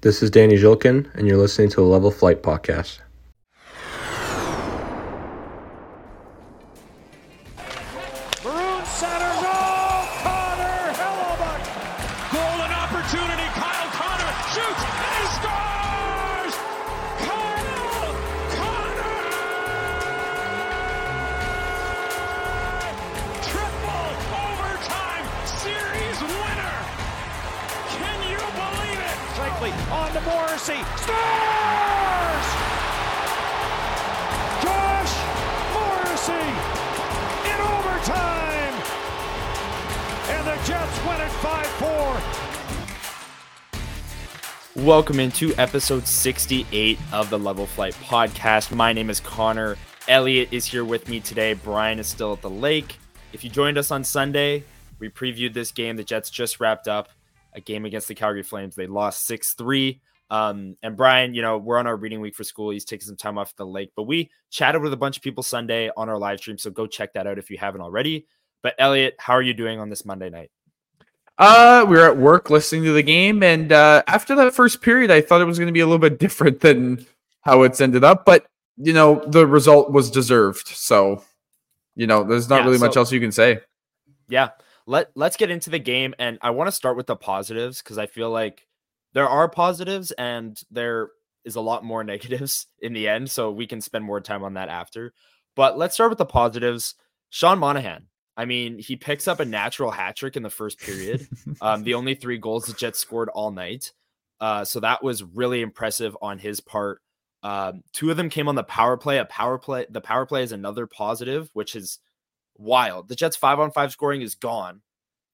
This is Danny Zhilkin, and you're listening to the Level Flight Podcast. Welcome into episode 68 of the Level Flight podcast. My name is Connor. Elliot is here with me today. Brian is still at the lake. If you joined us on Sunday, we previewed this game. The Jets just wrapped up a game against the Calgary Flames. They lost 6 3. Um, and Brian, you know, we're on our reading week for school. He's taking some time off the lake, but we chatted with a bunch of people Sunday on our live stream. So go check that out if you haven't already. But Elliot, how are you doing on this Monday night? Uh, we were at work listening to the game, and uh, after that first period, I thought it was going to be a little bit different than how it's ended up. But you know, the result was deserved. So, you know, there's not Yeah, really much else you can say. Yeah. Let let's get into the game and I want to start with the positives because I feel like there are positives and there is a lot more negatives in the end. So we can spend more time on that after. But let's start with the positives. Sean Monahan. I mean, he picks up a natural hat trick in the first period. um, the only three goals the Jets scored all night. Uh, so that was really impressive on his part. Um, two of them came on the power play. A power play, the power play is another positive, which is wild. The Jets five on five scoring is gone,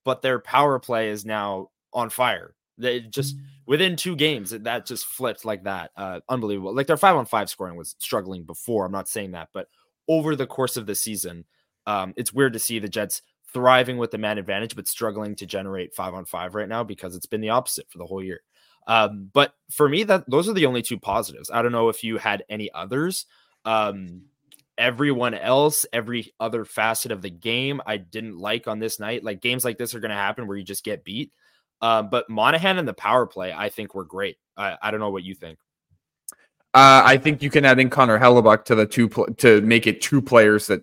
but their power play is now on fire. They just within two games that- that just flipped like that. Uh, unbelievable. Like their five on five scoring was struggling before. I'm not saying that, but over the course of the season, um, it's weird to see the Jets thriving with the man advantage, but struggling to generate five on five right now because it's been the opposite for the whole year. Um, but for me, that those are the only two positives. I don't know if you had any others. Um, everyone else, every other facet of the game, I didn't like on this night. Like games like this are going to happen where you just get beat. Um, but Monahan and the power play, I think were great. I, I don't know what you think. Uh, I think you can add in Connor Hellebuyck to the two pl- to make it two players that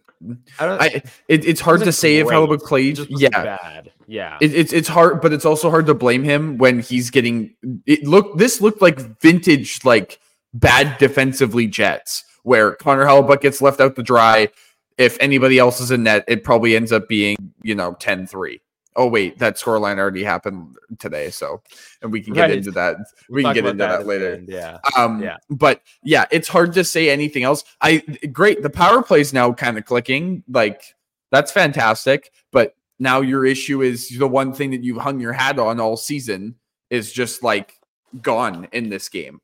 I don't. I. It, it's hard to say if. Hellebuyck played. It just was Yeah, bad. Yeah. It, it's it's hard, but it's also hard to blame him when he's getting it. Look, this looked like vintage, like bad defensively Jets, where Connor Hellebuyck gets left out to dry. If anybody else is in net, it probably ends up being you know 10-3. Oh wait, that scoreline already happened today, so and we can get Right. into that. We'll We can get into at that later. end, Yeah. Um, Yeah. but yeah, it's hard to say anything else. I great. The power plays now kind of clicking. Like that's fantastic. But now your issue is the one thing that you've hung your hat on all season is just like gone in this game.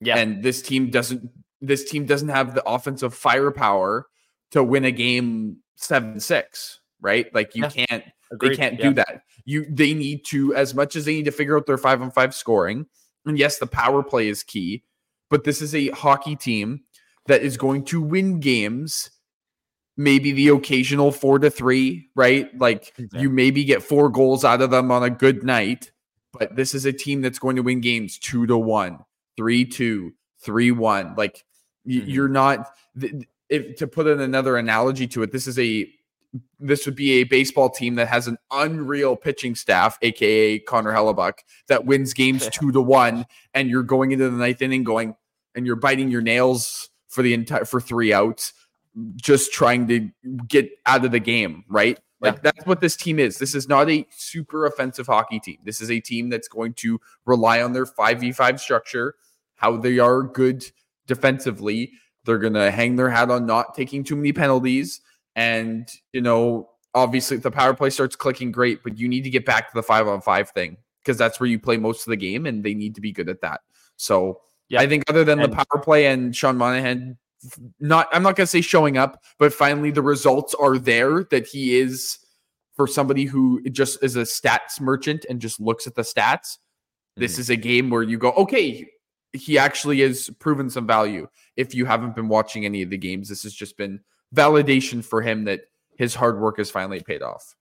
Yeah. And this team doesn't. This team doesn't have the offensive firepower to win a game seven six. Right? Like you Yeah. can't Agreed. they can't Yeah. do that. You they need to as much as they need to figure out their 5 on 5 scoring. And yes, the power play is key, but this is a hockey team that is going to win games maybe the occasional 4 to 3, right? Like Yeah. you maybe get 4 goals out of them on a good night, but this is a team that's going to win games 2 to 1, 3 2, 3 1. Like Mhm. you're not if to put in another analogy to it, this is a this would be a baseball team that has an unreal pitching staff, aka Connor Hellebuyck, that wins games two to one, and you're going into the ninth inning going and you're biting your nails for the entire for three outs, just trying to get out of the game, right? Like that's what this team is. This is not a super offensive hockey team. This is a team that's going to rely on their 5v5 structure, how they are good defensively. They're going to hang their hat on not taking too many penalties. And, you know, obviously if the power play starts clicking great, but you need to get back to the five on five thing because that's where you play most of the game and they need to be good at that. So Yeah. I think other than And- the power play and Sean Monahan, not I'm not gonna say showing up, but finally the results are there that he is for somebody who just is a stats merchant and just looks at the stats. This mm-hmm. is a game where you go, okay, he actually has proven some value. If you haven't been watching any of the games, this has just been validation for him that his hard work has finally paid off.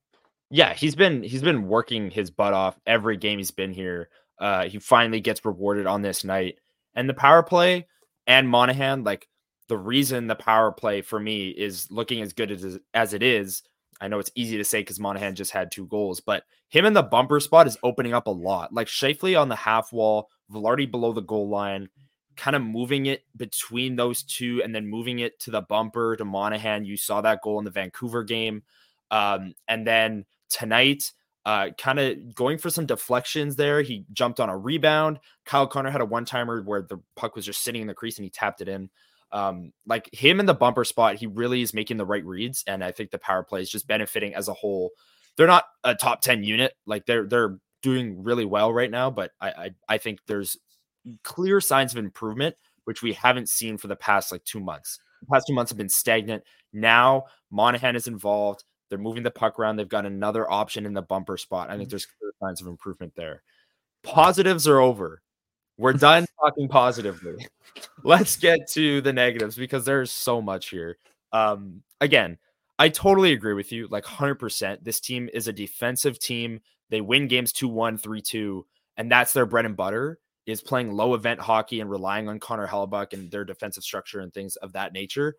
yeah, he's been he's been working his butt off every game he's been here. Uh, he finally gets rewarded on this night. And the power play and Monahan, like the reason the power play for me is looking as good as, as it is. I know it's easy to say because Monahan just had two goals, but him in the bumper spot is opening up a lot. Like Scheifele on the half wall, Vilardi below the goal line, kind of moving it between those two and then moving it to the bumper to Monahan. You saw that goal in the Vancouver game. Um, and then tonight, uh, kind of going for some deflections there. He jumped on a rebound. Kyle Connor had a one timer where the puck was just sitting in the crease and he tapped it in. Um, like him in the bumper spot, he really is making the right reads. And I think the power play is just benefiting as a whole. They're not a top 10 unit. Like they're, they're doing really well right now, but I, I, I think there's clear signs of improvement, which we haven't seen for the past like two months. The past two months have been stagnant. Now Monahan is involved. They're moving the puck around. They've got another option in the bumper spot. I think there's clear signs of improvement there. Positives are over. We're done talking positively. Let's get to the negatives because there's so much here. Um, again, I totally agree with you, like 100%. This team is a defensive team. They win games 2 1, 3 2, and that's their bread and butter is playing low event hockey and relying on Connor Hellebuyck and their defensive structure and things of that nature.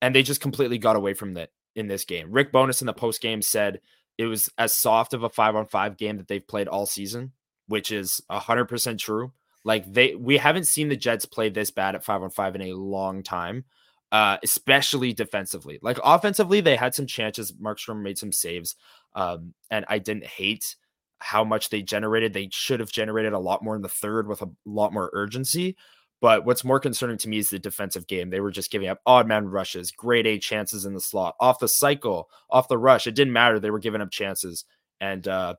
And they just completely got away from that in this game. Rick Bowness in the post game said it was as soft of a five on five game that they've played all season, which is 100% true. Like they, we haven't seen the Jets play this bad at five on five in a long time, uh, especially defensively. Like offensively, they had some chances. Markstrom made some saves, um, and I didn't hate how much they generated. They should have generated a lot more in the third with a lot more urgency. But what's more concerning to me is the defensive game. They were just giving up odd man rushes, grade A chances in the slot, off the cycle, off the rush. It didn't matter. They were giving up chances. And uh,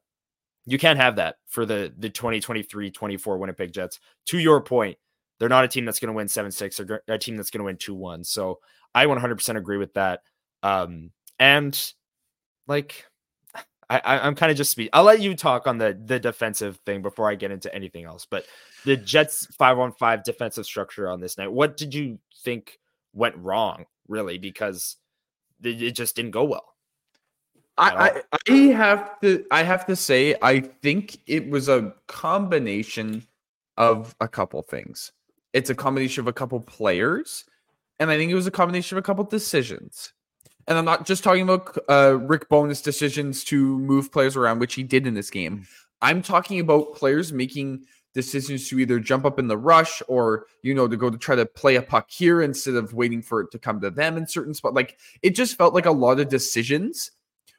you can't have that for the the 2023 24 Winnipeg Jets. To your point, they're not a team that's going to win 7 6 or a team that's going to win 2 1. So I 100% agree with that. Um, and like, I, am kind of just speak. I'll let you talk on the the defensive thing before I get into anything else. But the Jets five on five defensive structure on this night. What did you think went wrong, really? Because it, it just didn't go well. I, I, I have to I have to say I think it was a combination of a couple things. It's a combination of a couple players, and I think it was a combination of a couple decisions. And I'm not just talking about uh, Rick Bowness decisions to move players around, which he did in this game. I'm talking about players making decisions to either jump up in the rush or you know to go to try to play a puck here instead of waiting for it to come to them in certain spots. Like it just felt like a lot of decisions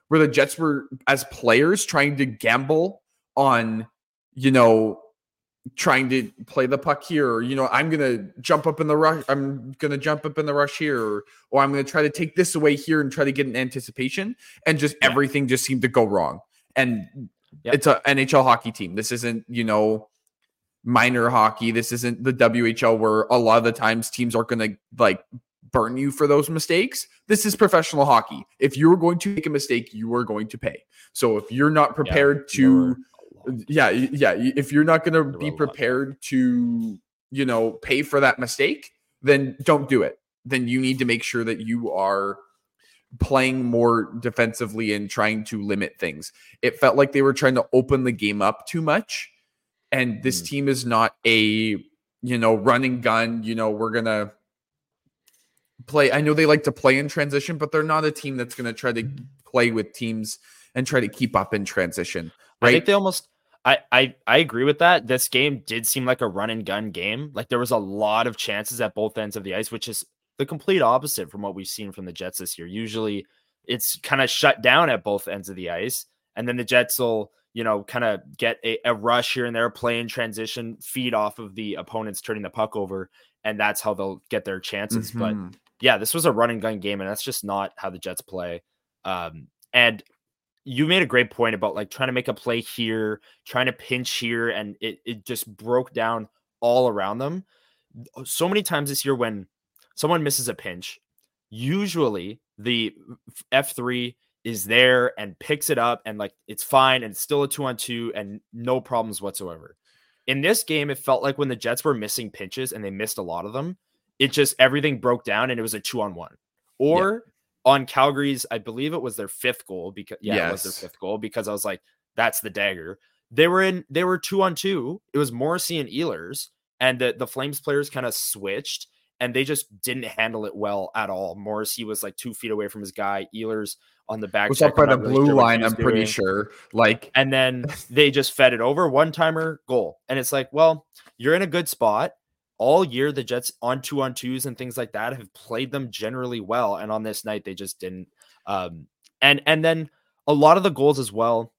where the Jets were as players trying to gamble on you know trying to play the puck here or you know i'm gonna jump up in the rush i'm gonna jump up in the rush here or, or i'm gonna try to take this away here and try to get an anticipation and just yeah. everything just seemed to go wrong. And yep. it's a nhl hockey team. This isn't you know minor hockey. This isn't the whl where a lot of the times teams are gonna like burn you for those mistakes. This is professional hockey. If you're going to make a mistake you are going to pay. So if you're not prepared yeah, to yeah, yeah. If you're not going to be prepared to, you know, pay for that mistake, then don't do it. Then you need to make sure that you are playing more defensively and trying to limit things. It felt like they were trying to open the game up too much. And this mm. team is not a, you know, running gun, you know, we're going to play. I know they like to play in transition, but they're not a team that's going to try to play with teams and try to keep up in transition. Right? I think they almost I, I I agree with that. This game did seem like a run and gun game. Like there was a lot of chances at both ends of the ice, which is the complete opposite from what we've seen from the Jets this year. Usually it's kind of shut down at both ends of the ice. And then the Jets will, you know, kind of get a, a, rush here and there, play in transition, feed off of the opponents turning the puck over, and that's how they'll get their chances. Mm-hmm. But yeah, this was a run and gun game, and that's just not how the Jets play. Um, and you made a great point about like trying to make a play here, trying to pinch here, and it, it just broke down all around them. Oh, so many times this year, when someone misses a pinch, usually the F3 is there and picks it up, and like it's fine, and it's still a two on two, and no problems whatsoever. In this game, it felt like when the Jets were missing pinches and they missed a lot of them, it just everything broke down and it was a two on one. Or on Calgary's, I believe it was their fifth goal because yeah, yes. it was their fifth goal because I was like, that's the dagger. they were in they were two on two. It was Morrissey and Ehlers, and the the Flames players kind of switched and they just didn't handle it well at all. Morrissey was like two feet away from his guy. Ehlers on the back. Was up by the blue line, I'm pretty sure. Like, and then they just fed it over one timer goal. And it's like, well, you're in a good spot. All year, the Jets on two on twos and things like that have played them generally well. And on this night, they just didn't. Um, and and then a lot of the goals as well,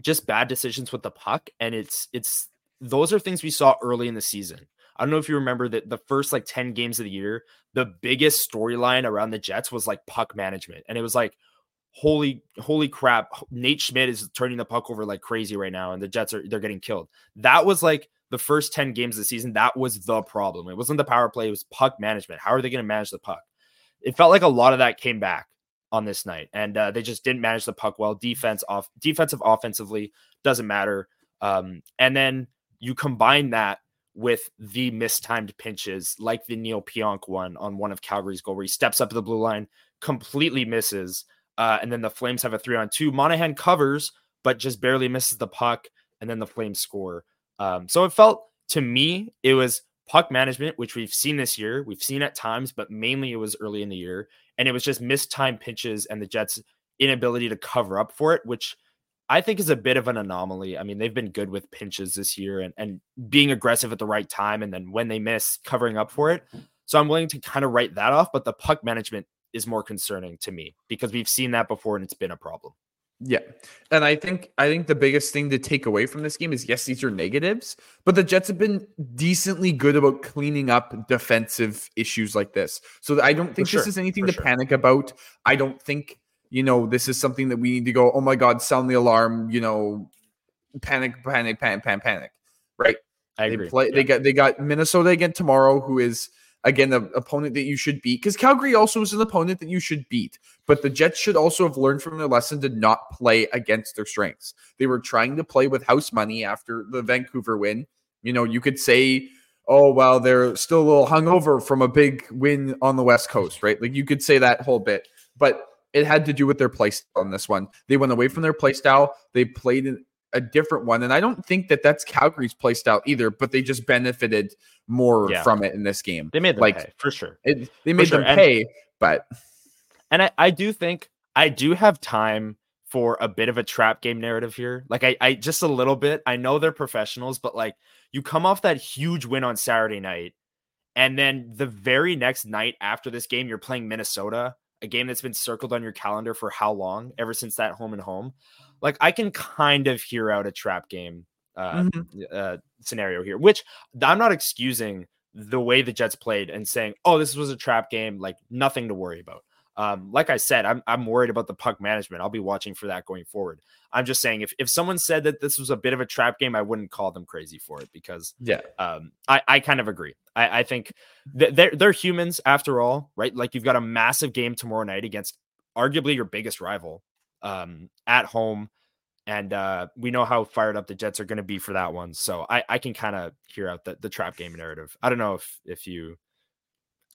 just bad decisions with the puck. And it's it's those are things we saw early in the season. I don't know if you remember that the first like 10 games of the year, the biggest storyline around the Jets was like puck management. And it was like, holy holy crap nate schmidt is turning the puck over like crazy right now and the jets are they're getting killed that was like the first 10 games of the season that was the problem it wasn't the power play it was puck management how are they going to manage the puck it felt like a lot of that came back on this night and uh, they just didn't manage the puck well defense off defensive offensively doesn't matter um, and then you combine that with the mistimed pinches like the Neil pionk one on one of calgary's goal where he steps up to the blue line completely misses uh, and then the Flames have a three on two. Monahan covers, but just barely misses the puck. And then the Flames score. Um, so it felt to me, it was puck management, which we've seen this year. We've seen at times, but mainly it was early in the year. And it was just missed time pitches and the Jets' inability to cover up for it, which I think is a bit of an anomaly. I mean, they've been good with pinches this year and, and being aggressive at the right time. And then when they miss, covering up for it. So I'm willing to kind of write that off. But the puck management is more concerning to me because we've seen that before and it's been a problem. Yeah. And I think I think the biggest thing to take away from this game is yes, these are negatives, but the Jets have been decently good about cleaning up defensive issues like this. So I don't think this is anything For to sure. panic about. I don't think, you know, this is something that we need to go, "Oh my god, sound the alarm," you know, panic, panic, panic, panic, panic. Right? I they agree. Play, yeah. They got they got Minnesota again tomorrow who is again, an opponent that you should beat because Calgary also is an opponent that you should beat. But the Jets should also have learned from their lesson to not play against their strengths. They were trying to play with house money after the Vancouver win. You know, you could say, oh, well, they're still a little hungover from a big win on the West Coast, right? Like you could say that whole bit. But it had to do with their play style on this one. They went away from their play style. They played a different one. And I don't think that that's Calgary's play style either, but they just benefited more yeah. from it in this game. They made them like, pay, for sure. It, they made them pay, but. And I, I do think I do have time for a bit of a trap game narrative here. Like I, I just a little bit. I know they're professionals, but like you come off that huge win on Saturday night, and then the very next night after this game, you're playing Minnesota, a game that's been circled on your calendar for how long? Ever since that home and home like I can kind of hear out a trap game uh, mm-hmm. uh, scenario here, which I'm not excusing the way the Jets played and saying, "Oh, this was a trap game," like nothing to worry about. Um, like I said, I'm I'm worried about the puck management. I'll be watching for that going forward. I'm just saying if if someone said that this was a bit of a trap game, I wouldn't call them crazy for it because yeah, um, I I kind of agree. I I think they're they're humans after all, right? Like you've got a massive game tomorrow night against arguably your biggest rival um, at home. And uh, we know how fired up the Jets are going to be for that one. So I, I can kind of hear out the, the trap game narrative. I don't know if if you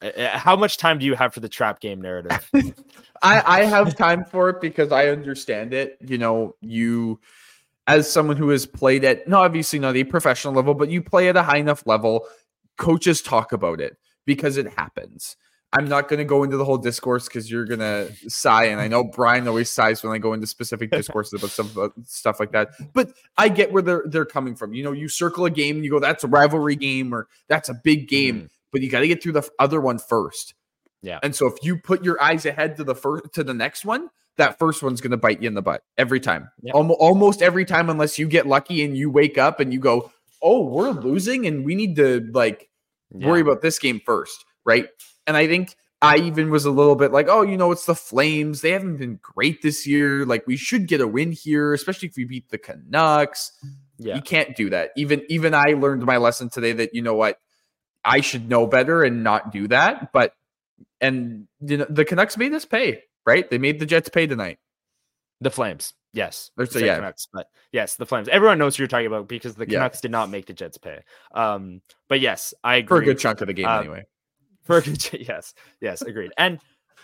how much time do you have for the trap game narrative? I, I have time for it because I understand it. You know, you as someone who has played at no, obviously not a professional level, but you play at a high enough level, coaches talk about it because it happens. I'm not going to go into the whole discourse because you're going to sigh, and I know Brian always sighs when I go into specific discourses about stuff about stuff like that. But I get where they're they're coming from. You know, you circle a game and you go, "That's a rivalry game," or "That's a big game," mm but you got to get through the other one first. Yeah. And so if you put your eyes ahead to the first to the next one, that first one's going to bite you in the butt every time. Almost every time, unless you get lucky and you wake up and you go, "Oh, we're losing, and we need to like yeah. worry about this game first, right?" And I think I even was a little bit like, oh, you know, it's the Flames. They haven't been great this year. Like we should get a win here, especially if we beat the Canucks. Yeah. You can't do that. Even even I learned my lesson today that you know what, I should know better and not do that. But and you know the Canucks made us pay, right? They made the Jets pay tonight. The Flames, yes. So, yeah. Canucks, but yes, the Flames. Everyone knows who you're talking about because the Canucks yeah. did not make the Jets pay. Um, but yes, I agree. For a good chunk of the game, um, anyway. For yes, yes, agreed. And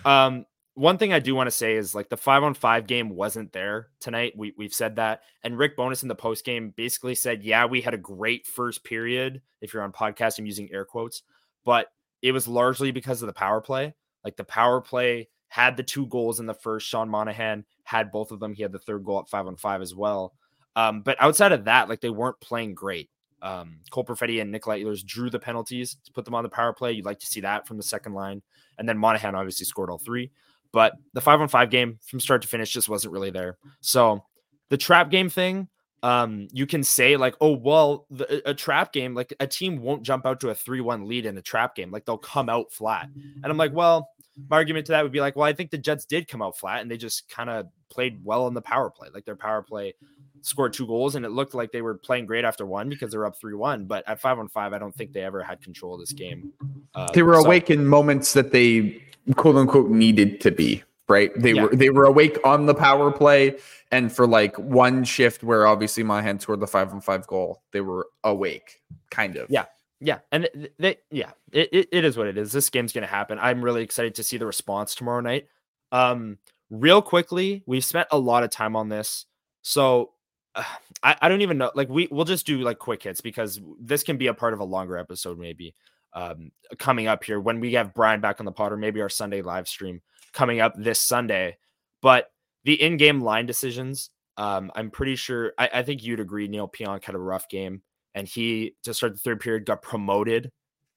um, one thing I do want to say is like the five on five game wasn't there tonight. We we've said that, and Rick Bowness in the post game basically said, "Yeah, we had a great first period." If you're on podcast, I'm using air quotes, but it was largely because of the power play. Like the power play had the two goals in the first. Sean Monahan had both of them. He had the third goal at five on five as well. Um, but outside of that, like they weren't playing great. Um, Cole Perfetti and Nikolai Ehlers drew the penalties to put them on the power play. You'd like to see that from the second line. And then Monahan obviously scored all three. But the five on five game from start to finish just wasn't really there. So the trap game thing, um, you can say like, oh well, the, a trap game, like a team won't jump out to a three-one lead in a trap game, like they'll come out flat. And I'm like, well, my argument to that would be like, well, I think the Jets did come out flat and they just kind of played well on the power play. Like their power play scored two goals and it looked like they were playing great after one because they're up 3-1 but at 5 on 5 I don't think they ever had control of this game. Uh, they were so, awake in moments that they quote unquote needed to be, right? They yeah. were they were awake on the power play and for like one shift where obviously my Monahan scored the 5 on 5 goal, they were awake kind of. Yeah. Yeah, and they, yeah, it, it, it is what it is. This game's to happen. I'm really excited to see the response tomorrow night. Um, real quickly, we've spent a lot of time on this, so uh, I, I don't even know. Like we we'll just do like quick hits because this can be a part of a longer episode, maybe um, coming up here when we have Brian back on the pod, or maybe our Sunday live stream coming up this Sunday. But the in-game line decisions, um, I'm pretty sure. I, I think you'd agree. Neil Pionk had a rough game and he to start the third period got promoted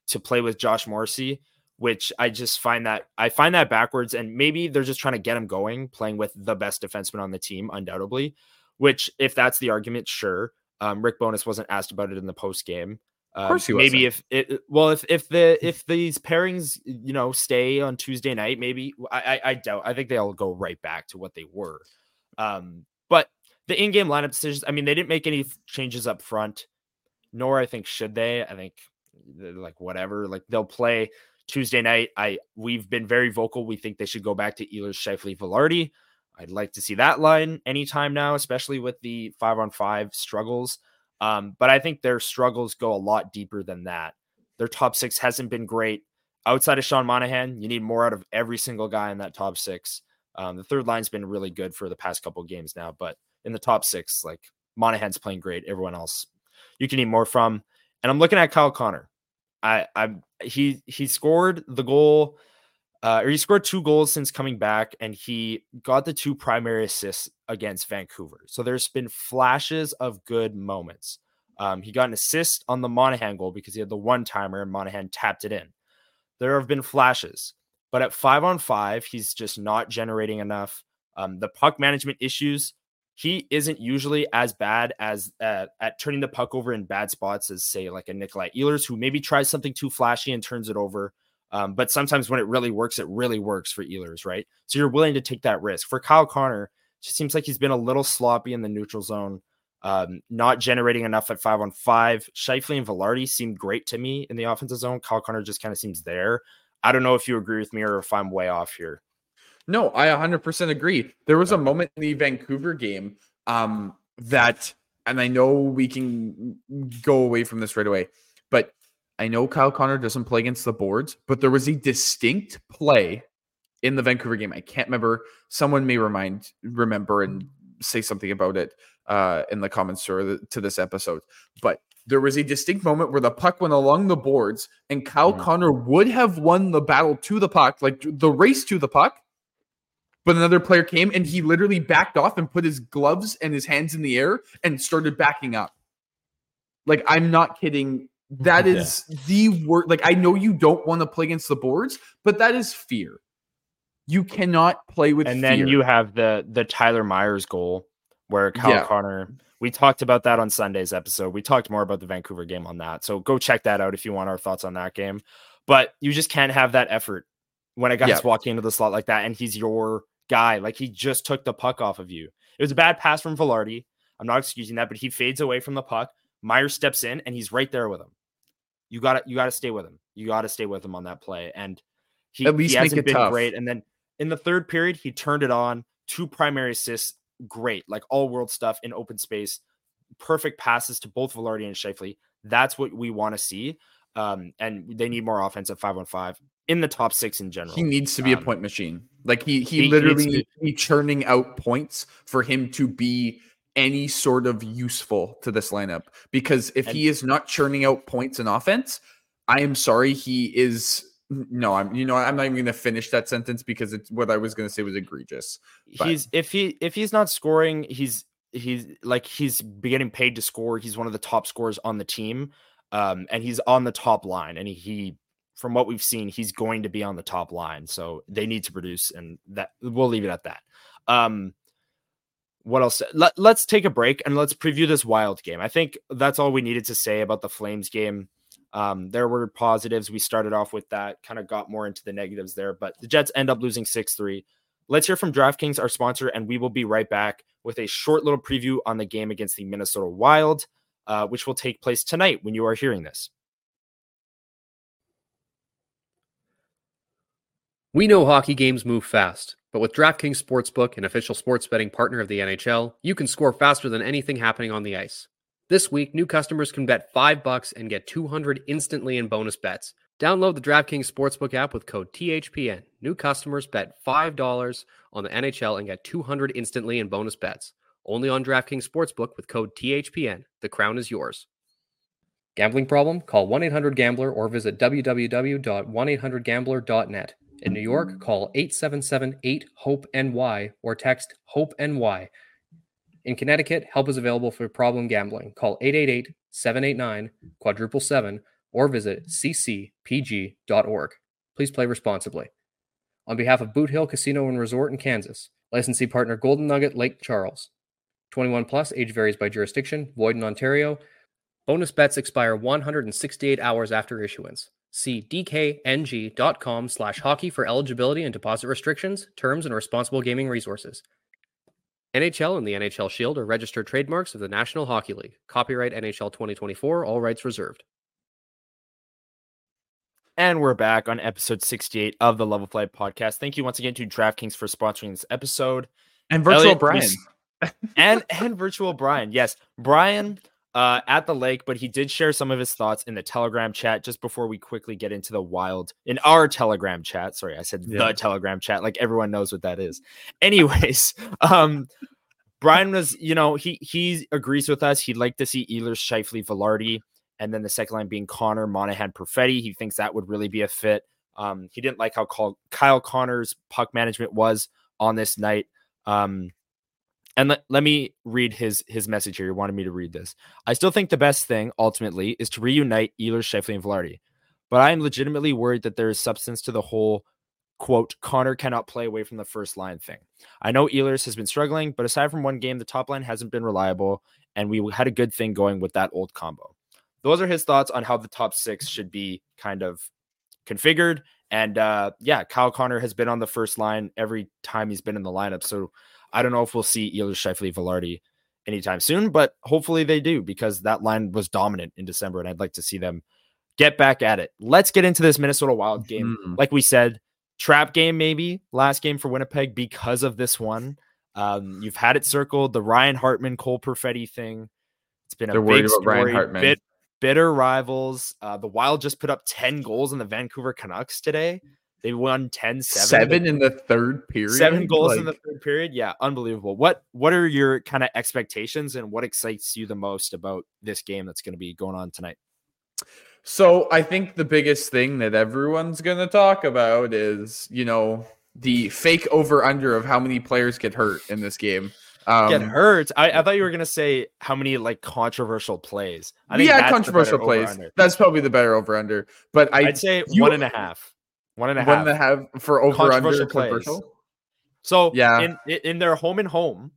to play with Josh Morrissey, which I just find that I find that backwards. And maybe they're just trying to get him going, playing with the best defenseman on the team, undoubtedly. Which, if that's the argument, sure. Um, Rick Bowness wasn't asked about it in the post game. Um, of course, maybe if it well, if if the if these pairings you know stay on Tuesday night, maybe I I, I doubt. I think they'll go right back to what they were. Um, but the in-game lineup decisions. I mean, they didn't make any changes up front nor I think should they. I think like whatever, like they'll play Tuesday night. I we've been very vocal. We think they should go back to Ehlers, Scheifele, Vilardi. I'd like to see that line anytime now, especially with the five on five struggles. Um, but I think their struggles go a lot deeper than that. Their top six hasn't been great. Outside of Sean Monahan, you need more out of every single guy in that top six. Um, the third line's been really good for the past couple games now, but in the top six, like Monahan's playing great. Everyone else you can eat more from. And I'm looking at Kyle Connor. I I he he scored the goal uh, or he scored two goals since coming back, and he got the two primary assists against Vancouver. So there's been flashes of good moments. Um, he got an assist on the Monahan goal because he had the one timer and Monahan tapped it in. There have been flashes, but at five on five, he's just not generating enough. Um, the puck management issues he isn't usually as bad as uh, at turning the puck over in bad spots as say like a Nikolai Ehlers, who maybe tries something too flashy and turns it over. Um, but sometimes when it really works, it really works for Ehlers, right? So you're willing to take that risk. For Kyle Connor, it just seems like he's been a little sloppy in the neutral zone, um, not generating enough at five on five. Scheifele and Vilardi seemed great to me in the offensive zone. Kyle Connor just kind of seems there. I don't know if you agree with me or if I'm way off here. No, I 100% agree. There was a moment in the Vancouver game um, that, and I know we can go away from this right away, but I know Kyle Connor doesn't play against the boards, but there was a distinct play in the Vancouver game. I can't remember. Someone may remind, remember, and say something about it uh, in the comments to, to this episode. But there was a distinct moment where the puck went along the boards, and Kyle mm-hmm. Connor would have won the battle to the puck, like the race to the puck, but another player came and he literally backed off and put his gloves and his hands in the air and started backing up. Like, I'm not kidding. That is yeah. the word. Like, I know you don't want to play against the boards, but that is fear. You cannot play with and fear. then you have the the Tyler Myers goal where Kyle yeah. Connor. We talked about that on Sunday's episode. We talked more about the Vancouver game on that. So go check that out if you want our thoughts on that game. But you just can't have that effort when a guy's yeah. walking into the slot like that and he's your guy. Like he just took the puck off of you. It was a bad pass from Vilardi. I'm not excusing that, but he fades away from the puck. Myers steps in and he's right there with him. You got to you got to stay with him. You got to stay with him on that play. And he, At least he hasn't been tough. great. And then in the third period, he turned it on. Two primary assists, great, like all world stuff in open space. Perfect passes to both Vilardi and Scheifele. That's what we want to see. Um, and they need more offense at five on five. in the top six in general. He needs to be a Um, point machine. Like he he, he literally to- needs to be churning out points for him to be any sort of useful to this lineup. Because if he is not churning out points in offense, I am sorry, he is no, I'm you know, I'm not even gonna finish that sentence because it's what I was gonna say was egregious. but- he's if he if he's not scoring, he's he's like he's getting paid to score. He's one of the top scorers on the team, um, and he's on the top line. And he, he, from what we've seen, he's going to be on the top line. So they need to produce, and that we'll leave it at that. Um, what else? Let, let's take a break and let's preview this wild game. I think that's all we needed to say about the Flames game. Um, there were positives. We started off with that, kind of got more into the negatives there, but the Jets end up losing 6 3. Let's hear from DraftKings, our sponsor, and we will be right back with a short little preview on the game against the Minnesota Wild, uh, which will take place tonight when you are hearing this. We know hockey games move fast, but with DraftKings Sportsbook, an official sports betting partner of the NHL, you can score faster than anything happening on the ice. This week, new customers can bet 5 bucks and get 200 instantly in bonus bets. Download the DraftKings Sportsbook app with code THPN. New customers bet $5 on the NHL and get 200 instantly in bonus bets. Only on DraftKings Sportsbook with code THPN. The crown is yours. Gambling problem? Call 1-800-GAMBLER or visit www.1800gambler.net. In New York, call 877-8-HOPE-NY or text HOPE-NY. In Connecticut, help is available for problem gambling. Call 888-789 7 or visit ccpg.org. Please play responsibly. On behalf of Boot Hill Casino and Resort in Kansas, licensee partner Golden Nugget Lake Charles. 21 plus, age varies by jurisdiction, void in Ontario. Bonus bets expire 168 hours after issuance. See dkng.com slash hockey for eligibility and deposit restrictions, terms, and responsible gaming resources. NHL and the NHL Shield are registered trademarks of the National Hockey League. Copyright NHL 2024, all rights reserved. And we're back on episode 68 of the Level Flight podcast. Thank you once again to DraftKings for sponsoring this episode. And virtual Elliot, Brian. and and virtual Brian. Yes, Brian uh, at the lake, but he did share some of his thoughts in the Telegram chat just before we quickly get into the wild in our Telegram chat. Sorry, I said Yeah. the Telegram chat, like everyone knows what that is. Anyways, um, Brian was, you know, he he agrees with us. He'd like to see Ehlers, Scheifele, Vilardi, and then the second line being Connor, Monahan, Perfetti. He thinks that would really be a fit. Um, he didn't like how Kyle, Kyle Connor's puck management was on this night. Um, and let, let me read his his message here. He wanted me to read this. I still think the best thing ultimately is to reunite Ehlers, Scheifele, and Vilardi. But I am legitimately worried that there is substance to the whole quote Connor cannot play away from the first line thing. I know Ehlers has been struggling, but aside from one game, the top line hasn't been reliable, and we had a good thing going with that old combo. Those are his thoughts on how the top six should be kind of configured. And uh, yeah, Kyle Connor has been on the first line every time he's been in the lineup. So I don't know if we'll see Ehlers, Scheifele, Vilardi anytime soon, but hopefully they do because that line was dominant in December, and I'd like to see them get back at it. Let's get into this Minnesota Wild game. Mhm. Like we said, trap game maybe last game for Winnipeg because of this one. Um, you've had it circled the Ryan Hartman Cole Perfetti thing. It's been a They're big story. Hartman. Bit, bitter rivals. Uh, the Wild just put up 10 goals in the Vancouver Canucks today. They won 10 7. Seven in the third period. Seven goals in the third period. Yeah, unbelievable. What what are your kind of expectations and what excites you the most about this game that's going to be going on tonight? So I think the biggest thing that everyone's going to talk about is, you know, the fake over under of how many players get hurt in this game. Um, Get hurt. I, I thought you were gonna say how many like controversial plays. I think yeah, controversial plays. That's probably the better over under. But I I'd say you- one and a half. One and a half. one and a half for over under Controversial plays. controversial. So Yeah. in in- in their home and home,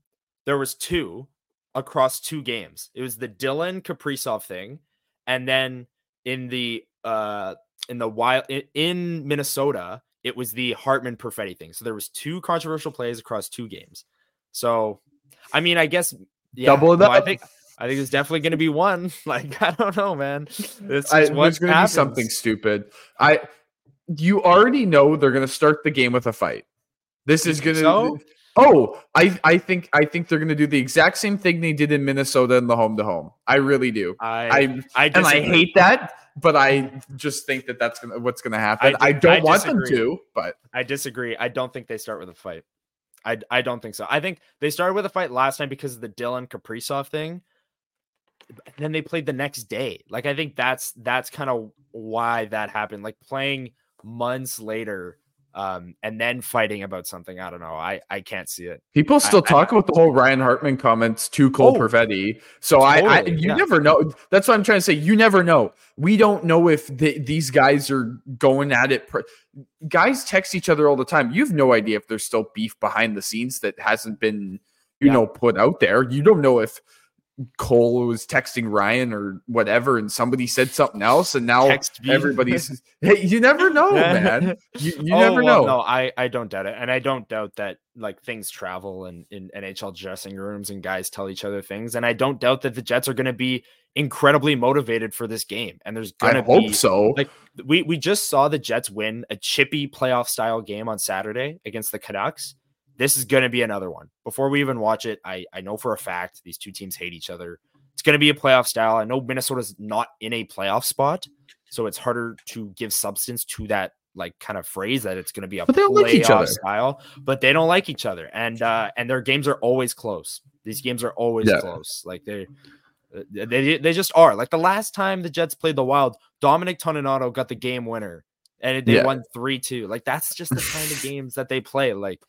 there was two across two games. It was the Dylan Kaprizov thing, and then in the uh in the wild in, in Minnesota, it was the Hartman Perfetti thing. So there was two controversial plays across two games. So I mean, I guess yeah, Double it no, I think I think there's definitely going to be one. Like I don't know, man. It's I, just what there's going to be something stupid. I you already know they're going to start the game with a fight. This is going to. so? Oh, I I think I think they're going to do the exact same thing they did in Minnesota in the home to home. I really do. I I I and I hate that, but I just think that that's gonna, what's going to happen. I I, don't I want them to, but I disagree. I don't think they start with a fight. I I don't think so. I think they started with a fight last time because of the Dylan Kaprizov thing. Then they played the next day. Like I think that's that's kind of why that happened. Like playing months later um and then fighting about something. I don't know. I I can't see it. people still I- talk about the whole Ryan Hartman comments to Cole Oh, Perfetti. So I, I, you yeah. never know. That's what I'm trying to say. You never know. We don't know if the, these guys are going at it. Pr- guys text each other all the time. You have no idea if there's still beef behind the scenes that hasn't been, you Yeah. know, put out there. You don't know if Cole was texting Ryan or whatever, and somebody said something else, and now everybody's. hey, you never know, man. You, you Oh, never well, know. No, I I don't doubt it, and I don't doubt that like things travel and in NHL dressing rooms and guys tell each other things, and I don't doubt that the Jets are going to be incredibly motivated for this game, and there's going I to hope be so. like we we just saw the Jets win a chippy playoff style game on Saturday against the Canucks. This is going to be another one. Before we even watch it, I I know for a fact these two teams hate each other. It's going to be a playoff style. I know Minnesota's not in a playoff spot, so it's harder to give substance to that like kind of phrase that it's going to be a But they don't like each playoff other. style. But they don't like each other, and uh and their games are always close. These games are always Yeah. close. Like they. They, they just are like the last time the Jets played the Wild, Dominic Toninato got the game winner and they Yeah. won 3-2. Like that's just the kind of games that they play. Like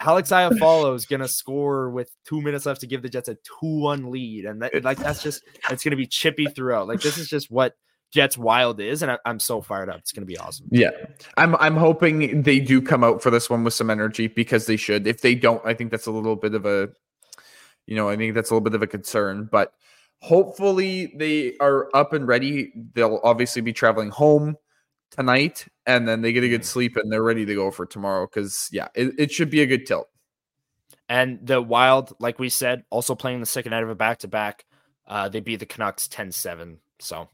Alex Iafallo is gonna score with two minutes left to give the Jets a 2-1 lead. And that, like that's just it's gonna be chippy throughout. Like this is just what Jets Wild is, and I, I'm so fired up. It's gonna be awesome. Yeah. I'm I'm hoping they do come out for this one with some energy because they should. If they don't, I think that's a little bit of a you know, I think that's a little bit of a concern, but hopefully they are up and ready. They'll obviously be traveling home tonight and then they get a good sleep and they're ready to go for tomorrow cuz yeah, it, it should be a good tilt. And the Wild, like we said, also playing the second night of a back to back. Uh, they beat the Canucks 10 7. So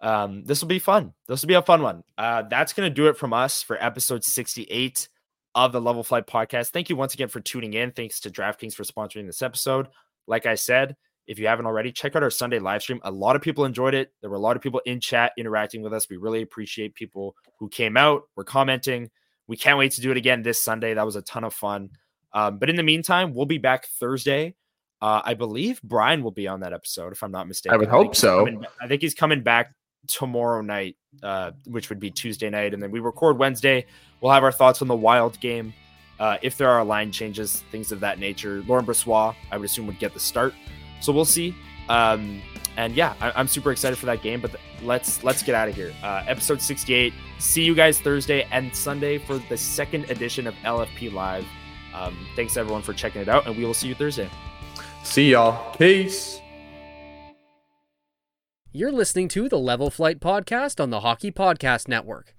um, this will be fun. This will be a fun one. Uh, that's going to do it from us for episode 68 of the Level Flight podcast. Thank you once again for tuning in. Thanks to DraftKings for sponsoring this episode. Like I said, if you haven't already, check out our Sunday live stream. A lot of people enjoyed it. There were a lot of people in chat interacting with us. We really appreciate people who came out, were commenting. We can't wait to do it again this Sunday. That was a ton of fun. Um, but in the meantime, we'll be back Thursday. Uh, I believe Brian will be on that episode, if I'm not mistaken. I would hope he's so. coming- I think he's coming back tomorrow night, uh, which would be Tuesday night, and then we record Wednesday. We'll have our thoughts on the Wild game, uh, if there are line changes, things of that nature. Laurent Brossoit, I would assume, would get the start, so we'll see. Um, and yeah, I- I'm super excited for that game. But th- let's let's get out of here. Uh, episode 68. See you guys Thursday and Sunday for the second edition of LFP Live. Um, thanks everyone for checking it out, and we will see you Thursday. See y'all. Peace. You're listening to the Level Flight Podcast on the Hockey Podcast Network.